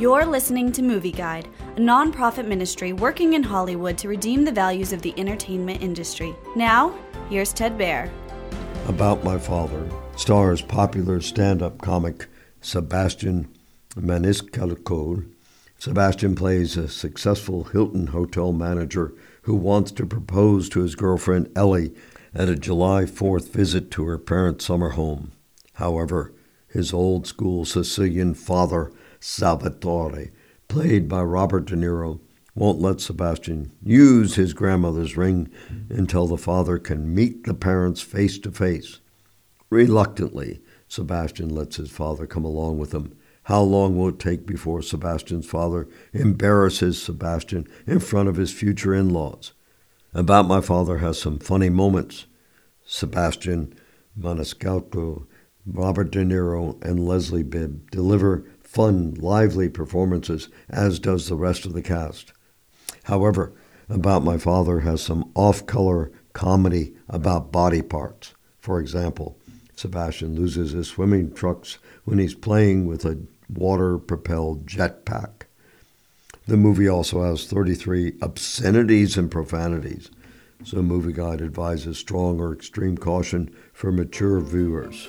You're listening to Movie Guide, a nonprofit ministry working in Hollywood to redeem the values of the entertainment industry. Now, here's Ted Baehr. About My Father stars popular stand up comic Sebastian Maniscalco. Sebastian plays a successful Hilton hotel manager who wants to propose to his girlfriend Ellie at a July 4th visit to her parents' summer home. However, his old school Sicilian father, Salvatore, played by Robert De Niro, won't let Sebastian use his grandmother's ring until the father can meet the parents face to face. Reluctantly, Sebastian lets his father come along with him. How long will it take before Sebastian's father embarrasses Sebastian in front of his future in laws? About My Father has some funny moments. Sebastian Maniscalco, Robert De Niro, and Leslie Bibb deliver fun, lively performances, as does the rest of the cast. However, About My Father has some off color comedy about body parts. For example, Sebastian loses his swimming trunks when he's playing with a water propelled jetpack. The movie also has 33 obscenities and profanities, so Movie Guide advises strong or extreme caution for mature viewers.